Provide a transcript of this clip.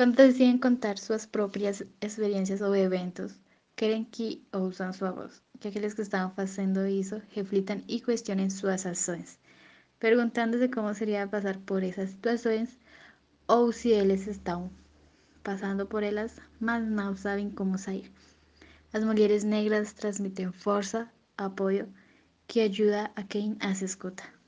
Quando deciden contar sus propias experiencias o eventos, creen que usan sua voz, que aqueles que estão fazendo isso reflitam e questionem suas ações, perguntando-se como seria passar por esas situaciones o si eles estão pasando por ellas. mas no saben cómo salir. Las mujeres negras transmiten fuerza, apoyo, que ayuda a quem as escuta.